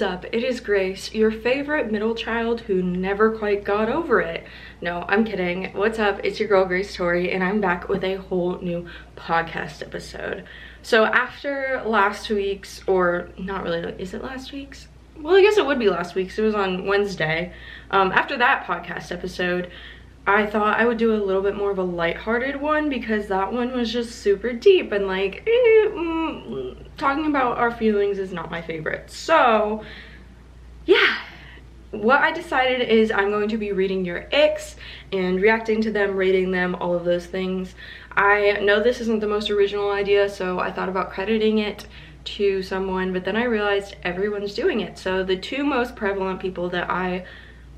is up? It is Grace, your favorite middle child who never quite got over it. No, I'm kidding. What's up? It's your girl Grace Torie and I'm back with a whole new podcast episode. So after last week's, or not really, is it last week's? Well, I guess it would be last week's. It was on Wednesday. Um, after that podcast episode, I thought I would do a little bit more of a lighthearted one because that one was just super deep and like eh, mm, talking about our feelings is not my favorite. So yeah, what I decided is I'm going to be reading your icks and reacting to them, rating them, all of those things. I know this isn't the most original idea, so I thought about crediting it to someone, but then I realized everyone's doing it. So the two most prevalent people that I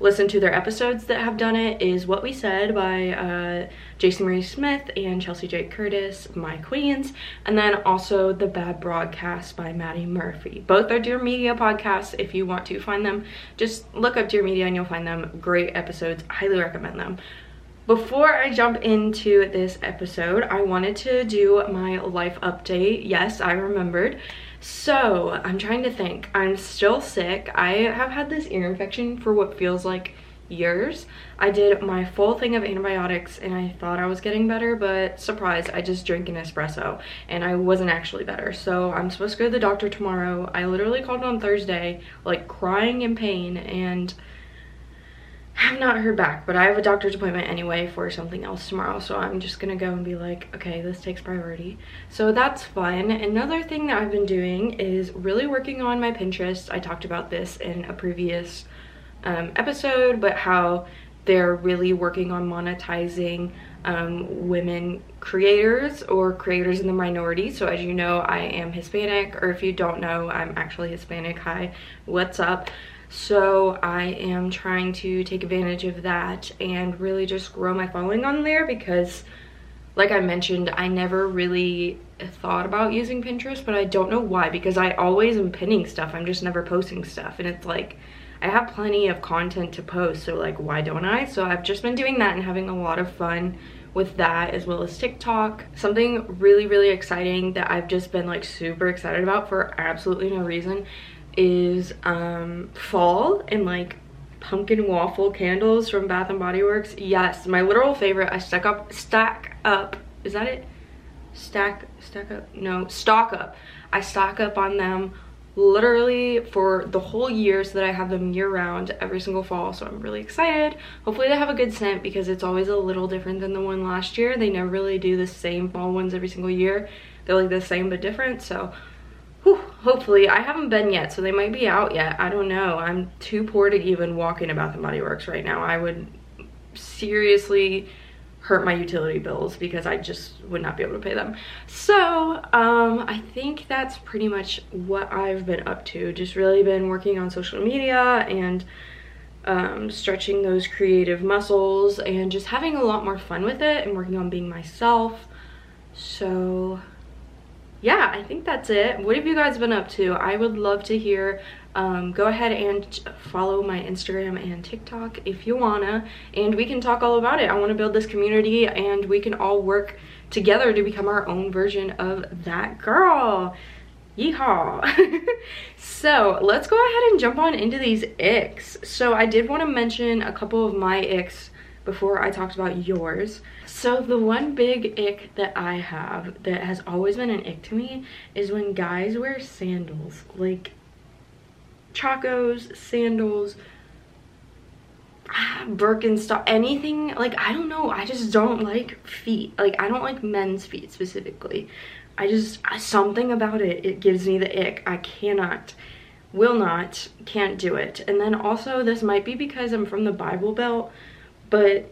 listen to their episodes that have done it is What We Said by uh, Jason Marie Smith and Chelsea J. Curtis, My Queens, and then also The Bad Broadcast by Maddie Murphy. Both are Dear Media podcasts. If you want to find them, just look up Dear Media and you'll find them. Great episodes. Highly recommend them. Before I jump into this episode, I wanted to do my life update. Yes, I remembered. So I'm trying to think. I'm still sick. I have had this ear infection for what feels like years. I did my full thing of antibiotics and I thought I was getting better, but surprise, I just drank an espresso and I wasn't actually better. So I'm supposed to go to the doctor tomorrow. I literally called on Thursday, like crying in pain and have not heard back, but I have a doctor's appointment anyway for something else tomorrow, so I'm just gonna go and be like, okay, this takes priority. So that's fun. Another thing that I've been doing is really working on my Pinterest. I talked about this in a previous um, episode, but how they're really working on monetizing um, women creators or creators in the minority. So as you know, I am Hispanic, or if you don't know, I'm actually Hispanic. Hi, what's up? So I am trying to take advantage of that and really just grow my following on there because like I mentioned, I never really thought about using Pinterest, but I don't know why because I always am pinning stuff. I'm just never posting stuff and it's like I have plenty of content to post, so like why don't I? So I've just been doing that and having a lot of fun with that as well as TikTok. Something really, really exciting that I've just been like super excited about for absolutely no reason is um, fall and like pumpkin waffle candles from Bath and Body Works. Yes, my literal favorite. I stack up, stack up. Is that it? Stack, stack up? No, stock up. I stock up on them literally for the whole year so that I have them year round every single fall. So I'm really excited. Hopefully they have a good scent because it's always a little different than the one last year. They never really do the same fall ones every single year. They're like the same but different. So whew, hopefully. I haven't been yet so they might be out yet. I don't know. I'm too poor to even walk in bath body works right now. I would seriously hurt my utility bills because i just would not be able to pay them so um i think that's pretty much what i've been up to just really been working on social media and um, stretching those creative muscles and just having a lot more fun with it and working on being myself so yeah, I think that's it. What have you guys been up to? I would love to hear. Um, go ahead and follow my Instagram and TikTok if you wanna, and we can talk all about it. I wanna build this community and we can all work together to become our own version of that girl. Yeehaw. so let's go ahead and jump on into these icks. So I did want to mention a couple of my icks before I talked about yours. So the one big ick that I have that has always been an ick to me is when guys wear sandals. Like chacos, sandals, ah, Birkenstock, anything. Like, I don't know. I just don't like feet. Like, I don't like men's feet specifically. I just, something about it, it gives me the ick. I cannot, will not, can't do it. And then also, this might be because I'm from the Bible Belt, but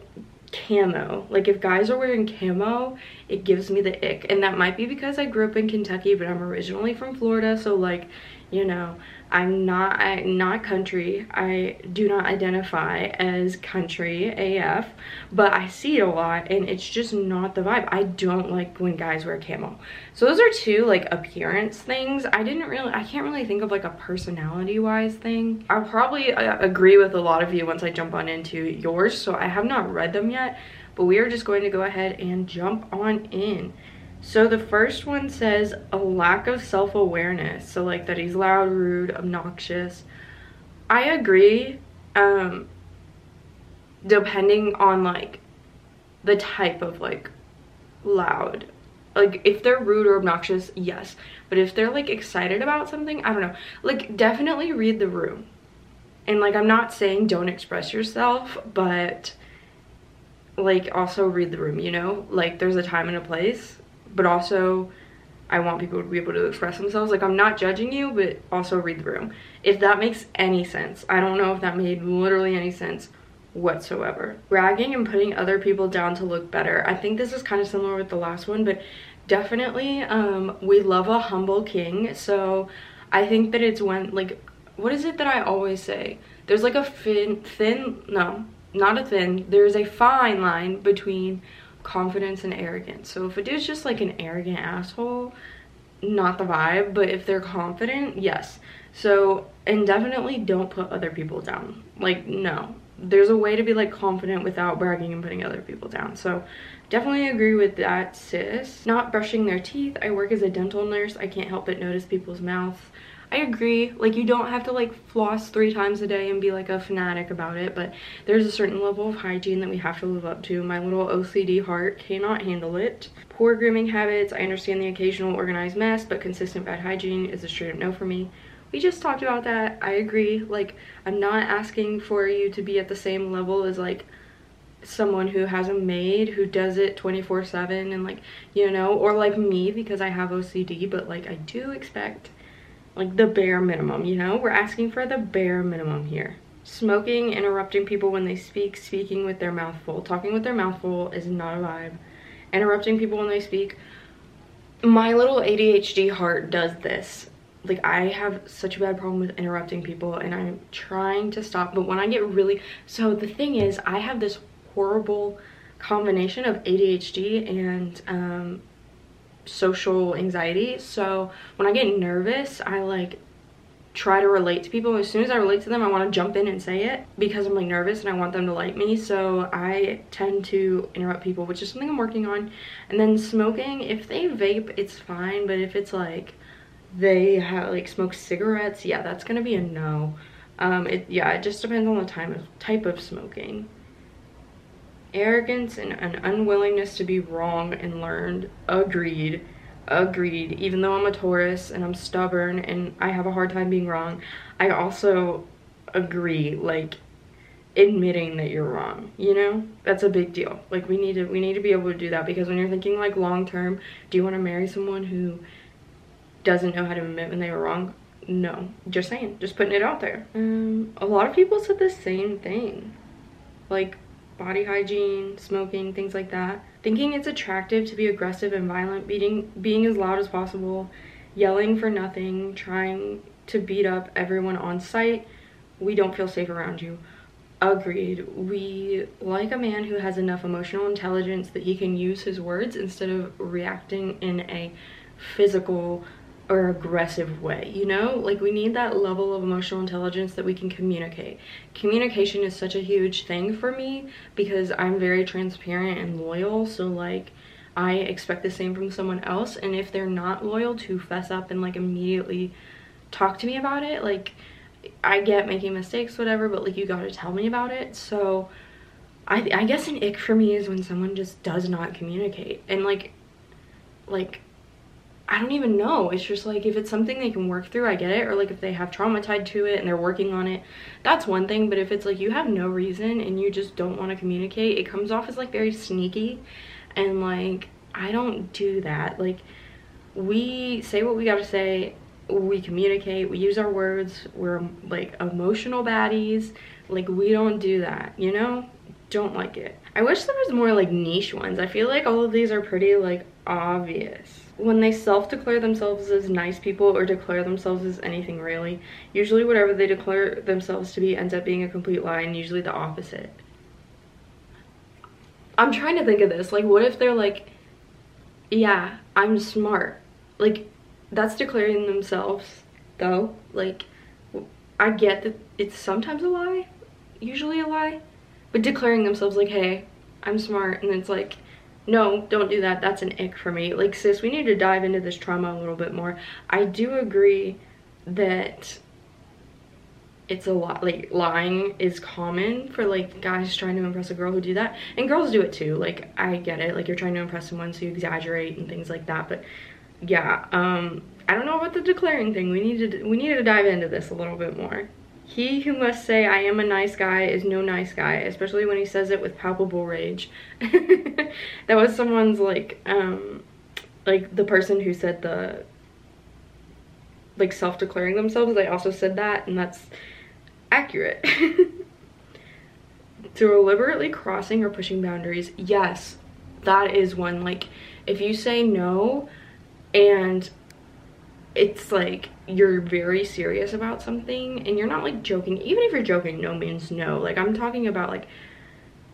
camo like if guys are wearing camo it gives me the ick and that might be because i grew up in kentucky but i'm originally from florida so like you know i'm not i'm not country. I do not identify as country af but i see it a lot and it's just not the vibe. I don't like when guys wear camo. So those are two like appearance things. I didn't really i can't really think of like a personality wise thing. I'll probably uh, agree with a lot of you once i jump on into yours so i have not read them yet but we are just going to go ahead and jump on in So the first one says a lack of self-awareness. So like that he's loud, rude, obnoxious. I agree. Um depending on like the type of like loud. Like if they're rude or obnoxious, yes. But if they're like excited about something, I don't know. Like definitely read the room. And like I'm not saying don't express yourself, but like also read the room, you know? Like there's a time and a place but also I want people to be able to express themselves. Like I'm not judging you, but also read the room. If that makes any sense. I don't know if that made literally any sense whatsoever. Bragging and putting other people down to look better. I think this is kind of similar with the last one, but definitely um, we love a humble king. So I think that it's when like, what is it that I always say? There's like a thin, thin, no, not a thin, there's a fine line between confidence and arrogance. So if a dude's just like an arrogant asshole, not the vibe, but if they're confident, yes. So, and definitely don't put other people down. Like, no. There's a way to be like confident without bragging and putting other people down. So, definitely agree with that, sis. Not brushing their teeth. I work as a dental nurse. I can't help but notice people's mouths. I agree. Like you don't have to like floss three times a day and be like a fanatic about it, but there's a certain level of hygiene that we have to live up to. My little OCD heart cannot handle it. Poor grooming habits. I understand the occasional organized mess, but consistent bad hygiene is a straight up no for me. We just talked about that. I agree. Like I'm not asking for you to be at the same level as like someone who has a maid who does it 24 7 and like you know or like me because i have ocd but like i do expect like the bare minimum, you know? We're asking for the bare minimum here. Smoking, interrupting people when they speak, speaking with their mouth full. Talking with their mouth full is not a vibe. Interrupting people when they speak. My little ADHD heart does this. Like I have such a bad problem with interrupting people and I'm trying to stop. But when I get really, so the thing is I have this horrible combination of ADHD and um, social anxiety. So when I get nervous, I like try to relate to people. As soon as I relate to them, I want to jump in and say it because I'm like nervous and I want them to like me. So I tend to interrupt people, which is something I'm working on. And then smoking, if they vape, it's fine. But if it's like they have like smoke cigarettes, yeah, that's gonna be a no. Um, it yeah, it just depends on the time of type of smoking arrogance and an unwillingness to be wrong and learned. Agreed. Agreed. Even though i'm a taurus and i'm stubborn and i have a hard time being wrong i also agree like admitting that you're wrong you know? That's a big deal. Like we need to we need to be able to do that because when you're thinking like long term do you want to marry someone who doesn't know how to admit when they were wrong? No. Just saying. Just putting it out there. Um a lot of people said the same thing. Like body hygiene, smoking, things like that. Thinking it's attractive to be aggressive and violent, beating, being as loud as possible, yelling for nothing, trying to beat up everyone on sight. We don't feel safe around you. Agreed. We like a man who has enough emotional intelligence that he can use his words instead of reacting in a physical or aggressive way, you know? Like we need that level of emotional intelligence that we can communicate. Communication is such a huge thing for me because I'm very transparent and loyal, so like I expect the same from someone else and if they're not loyal to fess up and like immediately talk to me about it, like I get making mistakes whatever, but like you got to tell me about it. So I I guess an ick for me is when someone just does not communicate and like like I don't even know. It's just like if it's something they can work through, I get it. Or like if they have trauma tied to it and they're working on it, that's one thing. But if it's like you have no reason and you just don't want to communicate, it comes off as like very sneaky. And like, I don't do that. Like, we say what we gotta say, we communicate, we use our words, we're like emotional baddies. Like, we don't do that, you know? Don't like it. I wish there was more like niche ones. I feel like all of these are pretty like obvious when they self-declare themselves as nice people or declare themselves as anything really, usually whatever they declare themselves to be ends up being a complete lie and usually the opposite. I'm trying to think of this. Like, what if they're like, yeah, I'm smart. Like, that's declaring themselves, though. Like, I get that it's sometimes a lie, usually a lie, but declaring themselves like, hey, I'm smart, and then it's like, no, don't do that. That's an ick for me. Like, sis, we need to dive into this trauma a little bit more. I do agree that it's a lot like lying is common for like guys trying to impress a girl who do that and girls do it too like i get it like you're trying to impress someone so you exaggerate and things like that but yeah um i don't know about the declaring thing we need to we need to dive into this a little bit more he who must say I am a nice guy is no nice guy, especially when he says it with palpable rage. that was someone's like, um, like the person who said the, like self-declaring themselves, they also said that, and that's accurate. deliberately crossing or pushing boundaries, yes, that is one. Like, if you say no and it's like you're very serious about something and you're not like joking. Even if you're joking no means no. Like i'm talking about like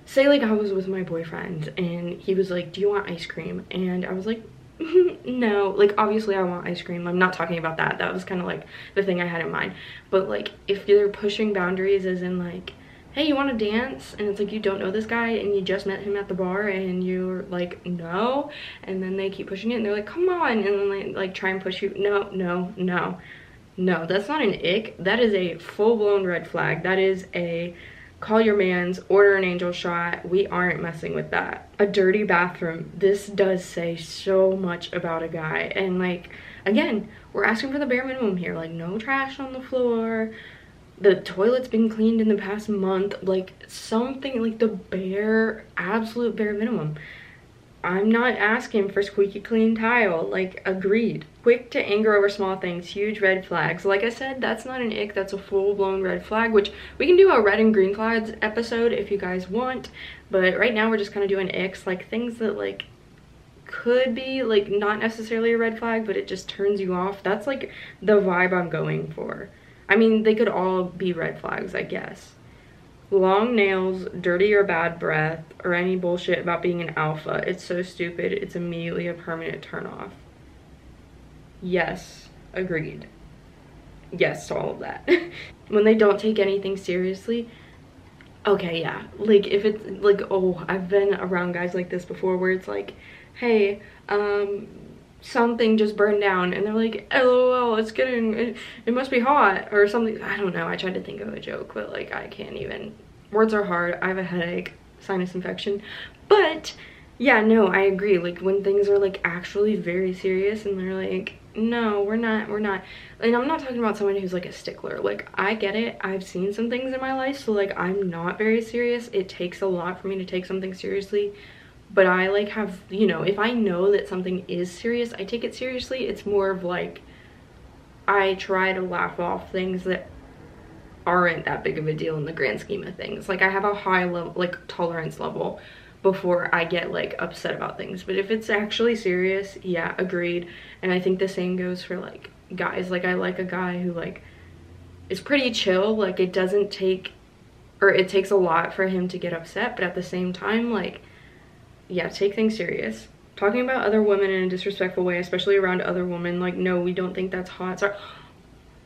say like i was with my boyfriend and he was like do you want ice cream? And i was like no. Like obviously i want ice cream. I'm not talking about that. That was kind of like the thing i had in mind. But like if you're pushing boundaries as in like hey you want to dance? And it's like you don't know this guy and you just met him at the bar and you're like no. And then they keep pushing it and they're like come on. And then they like try and push you no no no. No that's not an ick. That is a full-blown red flag. That is a call your mans order an angel shot. We aren't messing with that. A dirty bathroom. This does say so much about a guy. And like again we're asking for the bare minimum here. Like no trash on the floor the toilet's been cleaned in the past month like something like the bare absolute bare minimum. I'm not asking for squeaky clean tile like agreed. Quick to anger over small things huge red flags. Like i said that's not an ick that's a full-blown red flag which we can do a red and green flags episode if you guys want but right now we're just kind of doing icks like things that like could be like not necessarily a red flag but it just turns you off. That's like the vibe i'm going for I mean, they could all be red flags, I guess. Long nails, dirty or bad breath, or any bullshit about being an alpha. It's so stupid. It's immediately a permanent turnoff. Yes, agreed. Yes to all of that. when they don't take anything seriously, okay, yeah. Like, if it's like, oh, I've been around guys like this before where it's like, hey, um, something just burned down and they're like lol it's getting it, it, must be hot or something i don't know i tried to think of a joke but like i can't even words are hard i have a headache sinus infection but yeah no i agree like when things are like actually very serious and they're like no we're not we're not and i'm not talking about someone who's like a stickler like i get it i've seen some things in my life so like i'm not very serious it takes a lot for me to take something seriously but I like have, you know, if I know that something is serious, I take it seriously. It's more of like, I try to laugh off things that aren't that big of a deal in the grand scheme of things. Like I have a high level, like tolerance level before I get like upset about things. But if it's actually serious, yeah, agreed. And I think the same goes for like guys. Like I like a guy who like is pretty chill. Like it doesn't take, or it takes a lot for him to get upset. But at the same time, like yeah, take things serious. Talking about other women in a disrespectful way, especially around other women, like, no, we don't think that's hot. Sorry.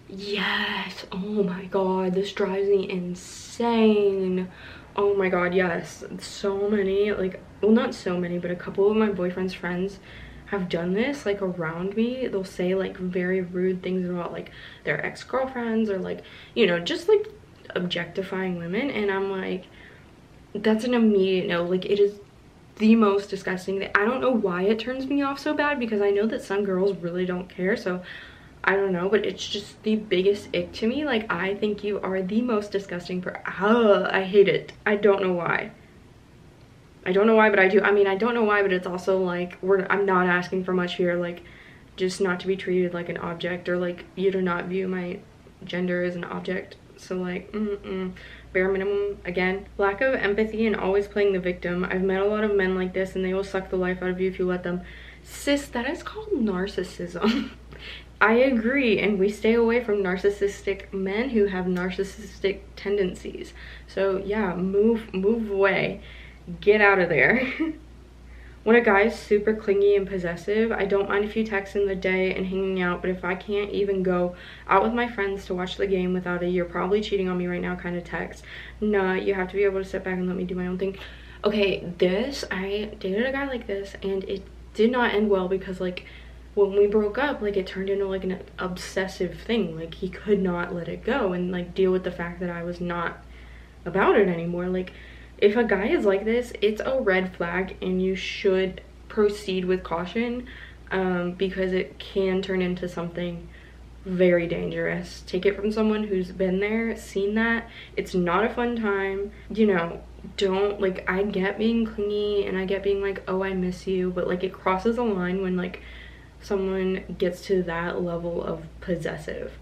Yes. Oh my god, this drives me insane. Oh my god, yes. So many, like, well, not so many, but a couple of my boyfriend's friends have done this like around me they'll say like very rude things about like their ex-girlfriends or like you know just like objectifying women and i'm like that's an immediate no like it is the most disgusting thing. I don't know why it turns me off so bad because I know that some girls really don't care. So I don't know, but it's just the biggest ick to me. Like I think you are the most disgusting for uh, I hate it. I don't know why. I don't know why, but I do. I mean, I don't know why, but it's also like we're I'm not asking for much here. Like just not to be treated like an object or like you do not view my gender as an object. So like, mm -mm bare minimum again lack of empathy and always playing the victim. I've met a lot of men like this and they will suck the life out of you if you let them. Sis that is called narcissism. I agree and we stay away from narcissistic men who have narcissistic tendencies. So yeah move move away. Get out of there When a guy is super clingy and possessive, I don't mind if you text in the day and hanging out, but if I can't even go out with my friends to watch the game without a you're probably cheating on me right now kind of text, nah, you have to be able to sit back and let me do my own thing. Okay, this, I dated a guy like this and it did not end well because like when we broke up, like it turned into like an obsessive thing. Like he could not let it go and like deal with the fact that I was not about it anymore. Like if a guy is like this, it's a red flag and you should proceed with caution um, because it can turn into something very dangerous. Take it from someone who's been there, seen that. It's not a fun time. You know, don't like I get being clingy and I get being like, "Oh, I miss you," but like it crosses a line when like someone gets to that level of possessive.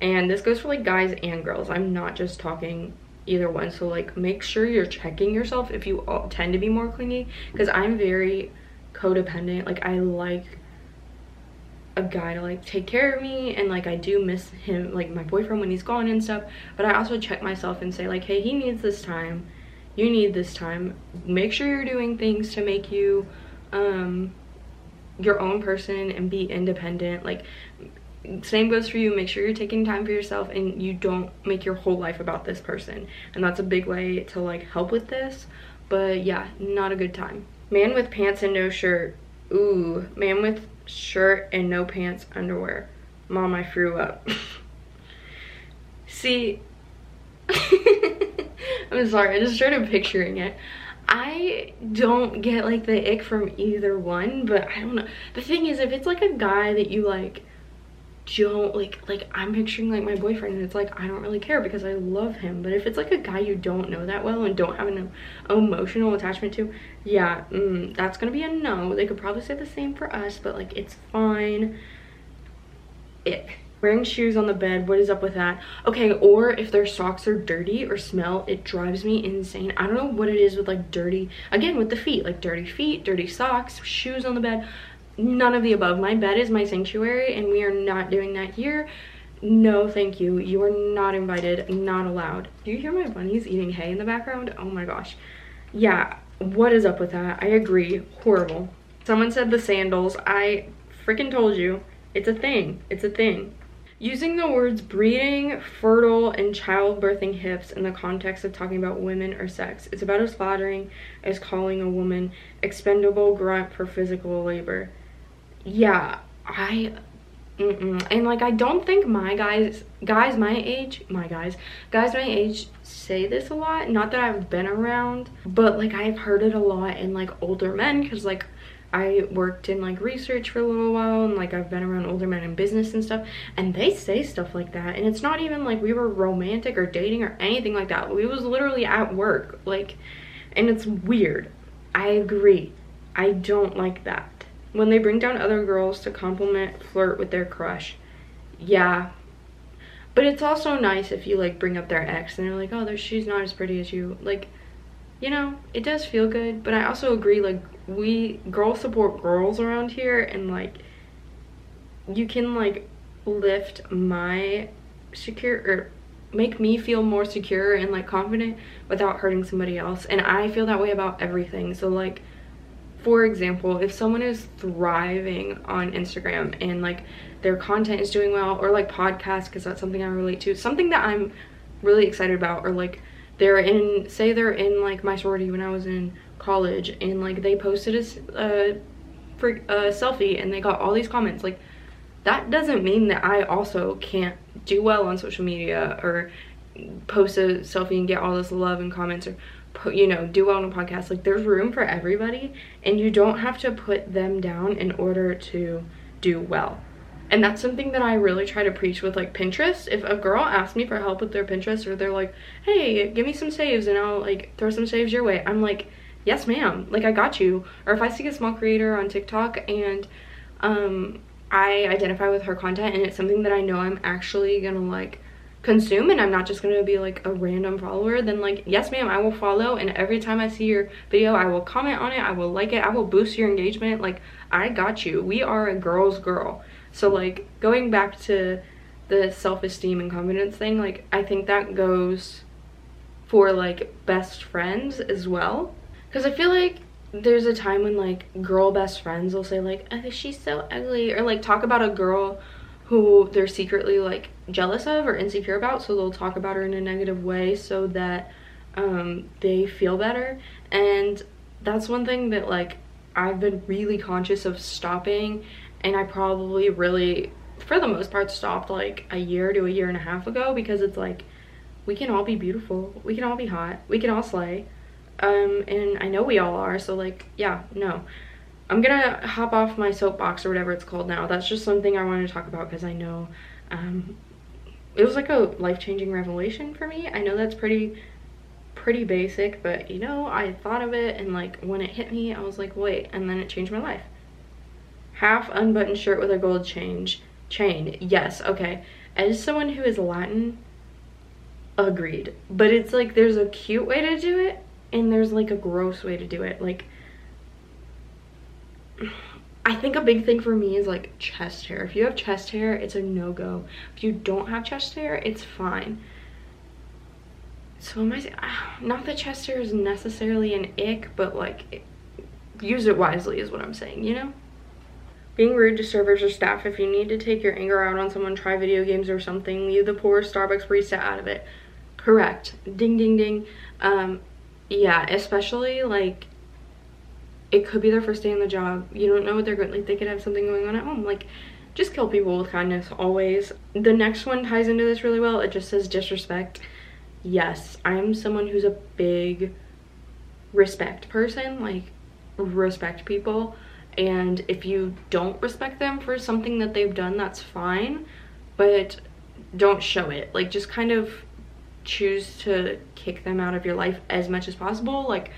And this goes for like guys and girls. I'm not just talking either one. So like make sure you're checking yourself if you tend to be more clingy because I'm very codependent. Like I like a guy to like take care of me and like I do miss him like my boyfriend when he's gone and stuff but I also check myself and say like hey he needs this time you need this time make sure you're doing things to make you um your own person and be independent like same goes for you. Make sure you're taking time for yourself and you don't make your whole life about this person. And that's a big way to like help with this. But yeah not a good time. Man with pants and no shirt. Ooh man with shirt and no pants underwear. Mom i threw up. See i'm sorry i just started picturing it. I don't get like the ick from either one, but I don't know. The thing is, if it's like a guy that you like don't like, like I'm picturing like my boyfriend and it's like, I don't really care because I love him. But if it's like a guy you don't know that well and don't have an emotional attachment to, yeah, mm, that's gonna be a no. They could probably say the same for us, but like it's fine. Ick wearing shoes on the bed what is up with that okay or if their socks are dirty or smell it drives me insane i don't know what it is with like dirty again with the feet like dirty feet dirty socks shoes on the bed none of the above. My bed is my sanctuary and we are not doing that here. No thank you. You are not invited not allowed. Do you hear my bunnies eating hay in the background? Oh my gosh. Yeah what is up with that? I agree. Horrible. Someone said the sandals. I freaking told you. It's a thing. It's a thing. Using the words breeding, fertile, and childbirthing hips in the context of talking about women or sex is about as flattering as calling a woman expendable grunt for physical labor. Yeah, I Mm -mm. And like I don't think my guys guys my age my guys guys my age say this a lot not that I've been around but like I've heard it a lot in like older men because like I worked in like research for a little while and like I've been around older men in business and stuff and they say stuff like that and it's not even like we were romantic or dating or anything like that. We was literally at work like and it's weird. I agree. I don't like that. When they bring down other girls to compliment, flirt with their crush. Yeah. But it's also nice if you like bring up their ex and they're like, "Oh, she's not as pretty as you." Like you know, it does feel good, but I also agree like we girls support girls around here and like you can like lift my secure or make me feel more secure and like confident without hurting somebody else and i feel that way about everything so like for example if someone is thriving on instagram and like their content is doing well or like podcasts because that's something i relate to something that i'm really excited about or like they're in say they're in like my sorority when i was in college and like they posted a, for, a selfie and they got all these comments like that doesn't mean that I also can't do well on social media or post a selfie and get all this love and comments or you know do well on a podcast like there's room for everybody and you don't have to put them down in order to do well. And that's something that I really try to preach with like Pinterest. If a girl asks me for help with their Pinterest or they're like, hey, give me some saves and I'll like throw some saves your way, I'm like, yes ma'am. Like i got you. Or if i see a small creator on tiktok and um i identify with her content and it's something that i know i'm actually gonna like consume and i'm not just gonna be like a random follower then like yes ma'am i will follow and every time i see your video i will comment on it i will like it i will boost your engagement like i got you we are a girl's girl so like going back to the self-esteem and confidence thing like i think that goes for like best friends as well because I feel like there's a time when like girl best friends will say like, oh, she's so ugly. Or like talk about a girl who they're secretly like jealous of or insecure about. So they'll talk about her in a negative way so that um, they feel better. And that's one thing that like I've been really conscious of stopping and I probably really for the most part stopped like a year to a year and a half ago because it's like we can all be beautiful we can all be hot we can all slay um and i know we all are so like yeah no i'm gonna hop off my soapbox or whatever it's called now that's just something i wanted to talk about because i know um it was like a life-changing revelation for me. I know that's pretty pretty basic but you know i thought of it and like when it hit me i was like wait and then it changed my life. Half unbuttoned shirt with a gold change chain. Yes okay. As someone who is latin agreed. But it's like there's a cute way to do it and there's like a gross way to do it. Like I think a big thing for me is like chest hair. If you have chest hair, it's a no-go. If you don't have chest hair, it's fine. So am I, not that chest hair is necessarily an ick, but like use it wisely is what I'm saying, you know? Being rude to servers or staff. If you need to take your anger out on someone, try video games or something. Leave the poor Starbucks barista out of it. Correct. Ding, ding, ding. Um, yeah, especially like it could be their first day on the job. You don't know what they're going like they could have something going on at home. Like just kill people with kindness always. The next one ties into this really well. It just says disrespect. Yes, I am someone who's a big respect person, like respect people and if you don't respect them for something that they've done that's fine but don't show it like just kind of choose to kick them out of your life as much as possible like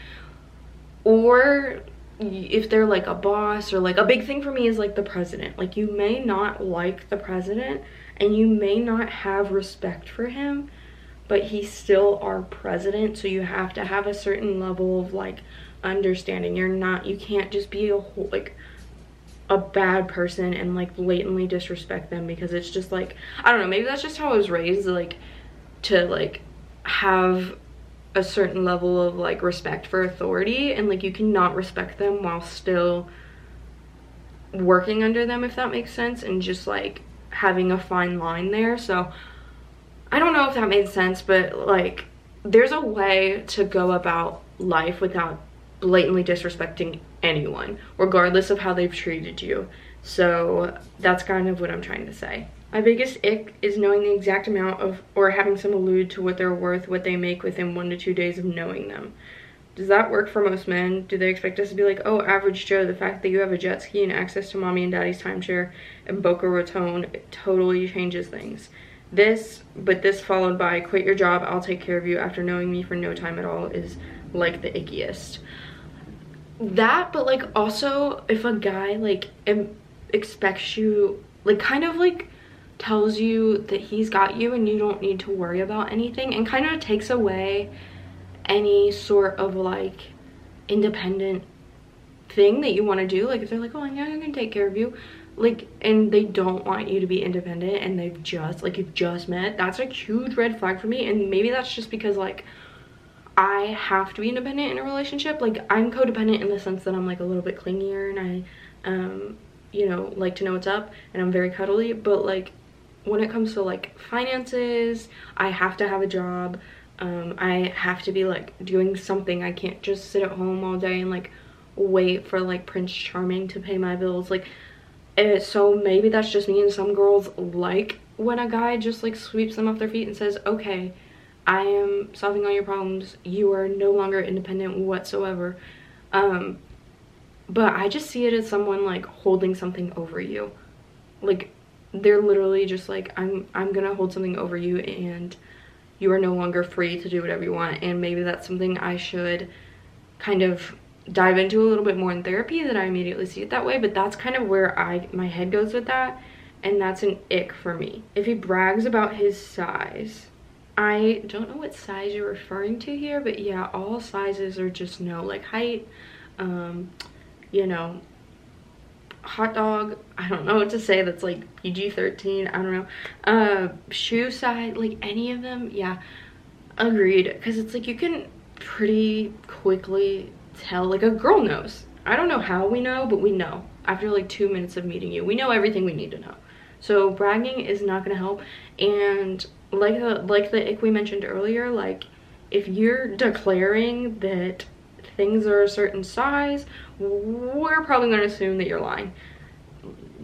or if they're like a boss or like a big thing for me is like the president. Like you may not like the president and you may not have respect for him but he's still our president. So you have to have a certain level of like understanding. You're not you can't just be a whole like a bad person and like blatantly disrespect them because it's just like i don't know. Maybe that's just how i was raised like to like have a certain level of like respect for authority and like you cannot respect them while still working under them if that makes sense and just like having a fine line there so i don't know if that made sense but like there's a way to go about life without blatantly disrespecting anyone, regardless of how they've treated you. So that's kind of what I'm trying to say. My biggest ick is knowing the exact amount of, or having some allude to what they're worth, what they make within one to two days of knowing them. Does that work for most men? Do they expect us to be like, oh, average Joe, the fact that you have a jet ski and access to mommy and daddy's timeshare and Boca Raton totally changes things. This, but this followed by quit your job, I'll take care of you after knowing me for no time at all is like the ickiest that but like also if a guy like expects you like kind of like tells you that he's got you and you don't need to worry about anything and kind of takes away any sort of like independent thing that you want to do like if they're like oh yeah i'm gonna take care of you like and they don't want you to be independent and they've just like you've just met that's a huge red flag for me and maybe that's just because like I have to be independent in a relationship. Like I'm codependent in the sense that I'm like a little bit clingier and I, um, you know, like to know what's up and I'm very cuddly. But like when it comes to like finances, I have to have a job. Um, I have to be like doing something. I can't just sit at home all day and like wait for like Prince Charming to pay my bills. Like, it, so maybe that's just me and some girls like when a guy just like sweeps them off their feet and says, okay, I am solving all your problems. You are no longer independent whatsoever. Um, but I just see it as someone like holding something over you. Like they're literally just like, I'm, I'm gonna hold something over you and you are no longer free to do whatever you want. And maybe that's something I should kind of dive into a little bit more in therapy that I immediately see it that way. But that's kind of where I, my head goes with that. And that's an ick for me. If he brags about his size, I don't know what size you're referring to here, but yeah, all sizes are just no, like height, um, you know, hot dog, I don't know what to say that's like PG-13, I don't know, uh, shoe size, like any of them, yeah, agreed, because it's like you can pretty quickly tell, like a girl knows. I don't know how we know, but we know. After like two minutes of meeting you, we know everything we need to know. So bragging is not gonna help. And like the like the ick we mentioned earlier, like if you're declaring that things are a certain size, we're probably to assume that you're lying.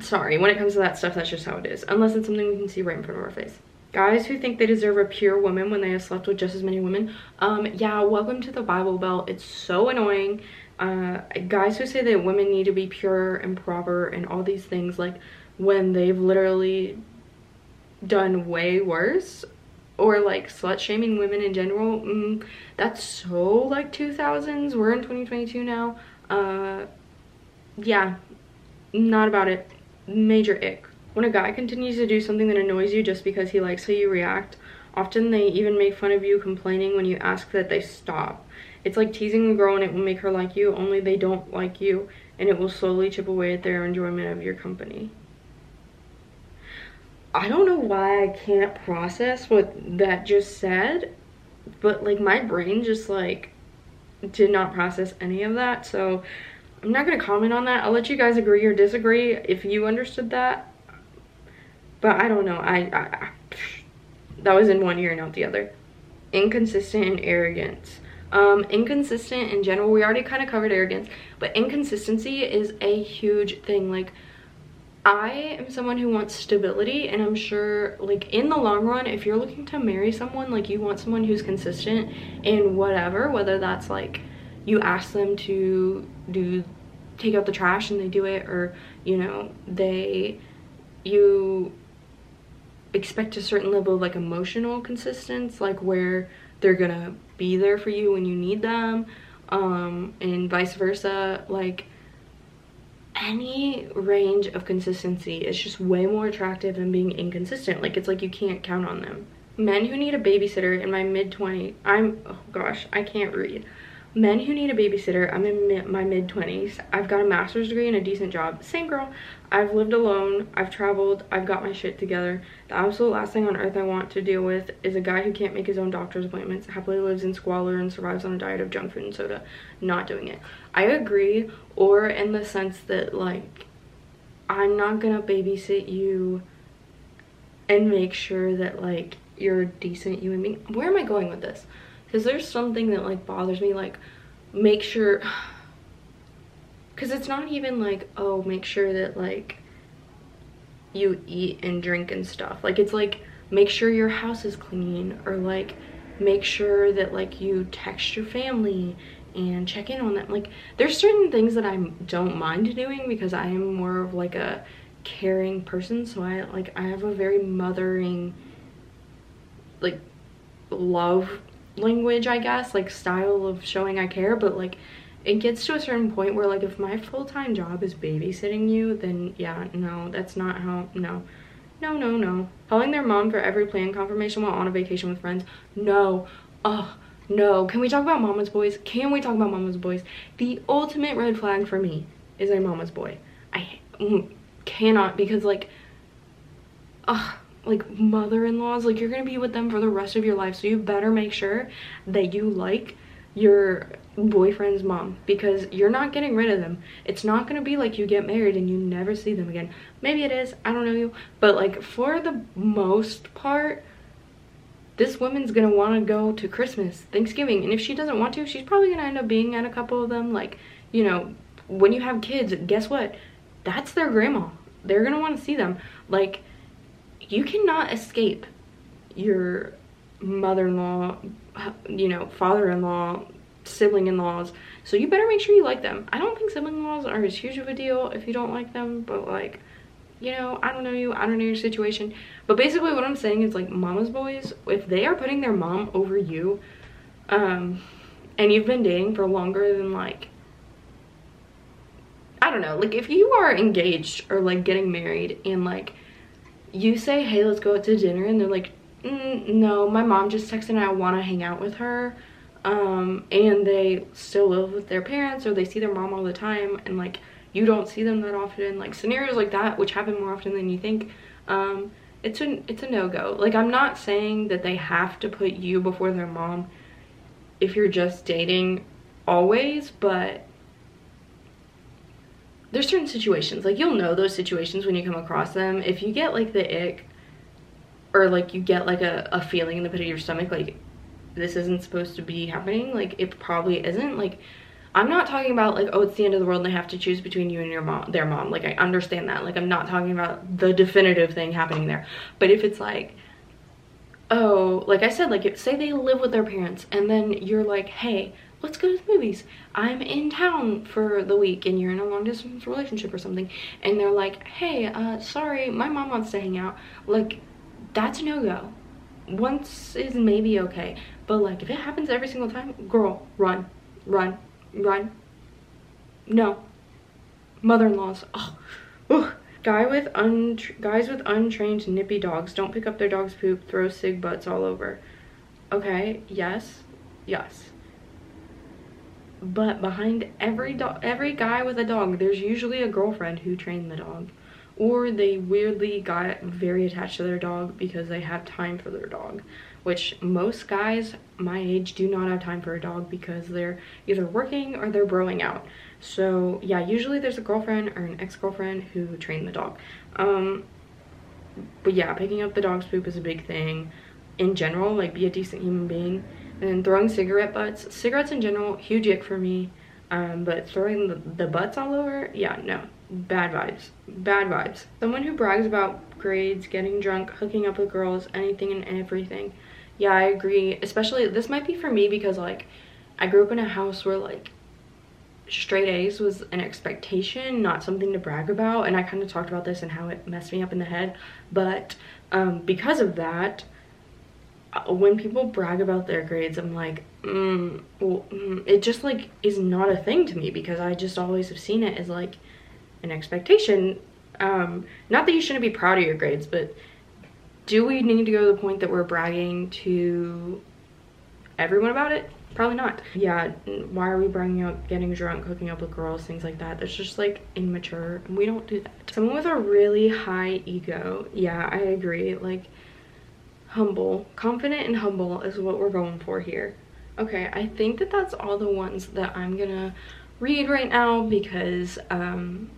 Sorry, when it comes to that stuff, that's just how it is. Unless it's something we can see right in front of our face. Guys who think they deserve a pure woman when they have slept with just as many women. Um, yeah, welcome to the Bible Belt. It's so annoying. Uh, guys who say that women need to be pure and proper and all these things, like when they've literally done way worse or like slut shaming women in general mm, that's so like 2000s we're in 2022 now. Uh yeah not about it. Major ick. When a guy continues to do something that annoys you just because he likes how you react often they even make fun of you complaining when you ask that they stop. It's like teasing a girl and it will make her like you only they don't like you and it will slowly chip away at their enjoyment of your company I don't know why I can't process what that just said, but like my brain just like did not process any of that. So I'm not going to comment on that. I'll let you guys agree or disagree if you understood that. But I don't know. I, I, I that was in one ear, not the other. Inconsistent and arrogance. Um, inconsistent in general, we already kind of covered arrogance, but inconsistency is a huge thing. Like, I am someone who wants stability and I'm sure like in the long run if you're looking to marry someone like you want someone who's consistent in whatever whether that's like you ask them to do take out the trash and they do it or you know they you expect a certain level of like emotional consistency like where they're gonna be there for you when you need them um and vice versa like any range of consistency is just way more attractive than being inconsistent. Like, it's like you can't count on them. Men who need a babysitter in my mid-20s, I'm, oh gosh, I can't read men who need a babysitter i'm in my mid-20s i've got a master's degree and a decent job. Same girl. I've lived alone. I've traveled. I've got my shit together. The absolute last thing on earth i want to deal with is a guy who can't make his own doctor's appointments happily lives in squalor and survives on a diet of junk food and soda. Not doing it. I agree or in the sense that like i'm not gonna babysit you and make sure that like you're decent human being. Where am i going with this because there's something that like bothers me? Like make sure because it's not even like oh make sure that like you eat and drink and stuff. Like it's like make sure your house is clean or like make sure that like you text your family and check in on them. Like there's certain things that i don't mind doing because i am more of like a caring person. So i like i have a very mothering like love language, I guess, like style of showing I care, but like it gets to a certain point where like if my full-time job is babysitting you, then yeah, no, that's not how, no. No, no, no. Calling their mom for every plan confirmation while on a vacation with friends, no. Oh, no. Can we talk about mama's boys? Can we talk about mama's boys? The ultimate red flag for me is a mama's boy. I mm, cannot because like, ugh like mother-in-laws like you're gonna be with them for the rest of your life so you better make sure that you like your boyfriend's mom because you're not getting rid of them. It's not gonna be like you get married and you never see them again. Maybe it is i don't know you but like for the most part this woman's gonna want to go to christmas thanksgiving and if she doesn't want to she's probably gonna end up being at a couple of them like you know when you have kids guess what? That's their grandma. They're gonna want to see them. Like you cannot escape your mother-in-law, you know, father-in-law, sibling-in-laws. So you better make sure you like them. I don't think sibling-in-laws are as huge of a deal if you don't like them, but like, you know, I don't know you, I don't know your situation. But basically what I'm saying is like mama's boys, if they are putting their mom over you, um, and you've been dating for longer than like, I don't know, like if you are engaged or like getting married and like you say, hey, let's go out to dinner, and they're like, mm, no, my mom just texted and I want to hang out with her. Um, and they still live with their parents or they see their mom all the time and like you don't see them that often like scenarios like that which happen more often than you think um it's a it's a no-go like i'm not saying that they have to put you before their mom if you're just dating always but there's certain situations like you'll know those situations when you come across them if you get like the ick or like you get like a, a feeling in the pit of your stomach like this isn't supposed to be happening. Like it probably isn't. Like I'm not talking about like, oh, it's the end of the world and they have to choose between you and your mom, their mom. Like I understand that. Like I'm not talking about the definitive thing happening there. But if it's like, oh, like I said, like if, say they live with their parents and then you're like, hey, let's go to the movies. I'm in town for the week and you're in a long distance relationship or something. And they're like, hey, uh, sorry, my mom wants to hang out. Like, that's no-go. Once is maybe okay. But like, if it happens every single time, girl, run, run, run. No. Mother-in-laws. Oh. Guy with guys with untrained nippy dogs don't pick up their dog's poop, throw sig butts all over. Okay, yes, yes. But behind every dog, every guy with a dog, there's usually a girlfriend who trained the dog. Or they weirdly got very attached to their dog because they have time for their dog which most guys my age do not have time for a dog because they're either working or they're broing out. So yeah, usually there's a girlfriend or an ex-girlfriend who trained the dog. Um, but yeah, picking up the dog's poop is a big thing. In general, like be a decent human being. And throwing cigarette butts, cigarettes in general, huge ick for me. Um, but throwing the, the butts all over, yeah, no, bad vibes, bad vibes. Someone who brags about grades, getting drunk, hooking up with girls, anything and everything. Yeah i agree. Especially this might be for me because like i grew up in a house where like straight a's was an expectation not something to brag about. And i kind of talked about this and how it messed me up in the head. But um, because of that when people brag about their grades i'm like mm, well, mm, it just like is not a thing to me because i just always have seen it as like an expectation um not that you shouldn't be proud of your grades but do we need to go to the point that we're bragging to everyone about it? Probably not. Yeah, why are we bragging about getting drunk, hooking up with girls, things like that? That's just like immature and we don't do that. Someone with a really high ego, yeah, I agree. Like humble, confident and humble is what we're going for here. Okay, I think that that's all the ones that I'm gonna read right now because um,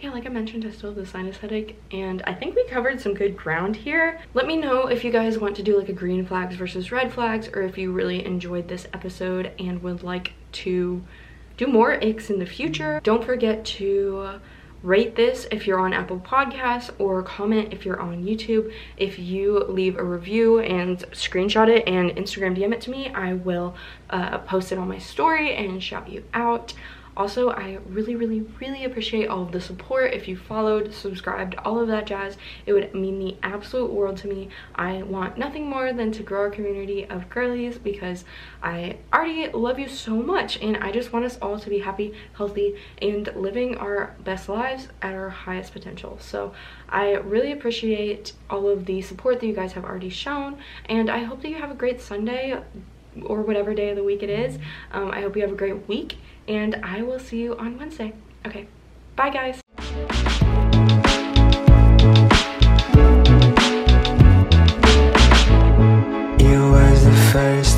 yeah, like I mentioned, I still have the sinus headache and I think we covered some good ground here. Let me know if you guys want to do like a green flags versus red flags or if you really enjoyed this episode and would like to do more icks in the future. Don't forget to rate this if you're on Apple Podcasts or comment if you're on YouTube. If you leave a review and screenshot it and Instagram DM it to me, I will uh, post it on my story and shout you out. Also, I really, really, really appreciate all of the support. If you followed, subscribed, all of that jazz, it would mean the absolute world to me. I want nothing more than to grow our community of girlies because I already love you so much and I just want us all to be happy, healthy, and living our best lives at our highest potential. So I really appreciate all of the support that you guys have already shown and I hope that you have a great Sunday or whatever day of the week it is. Um, I hope you have a great week and I will see you on Wednesday. Okay, bye guys. It was the first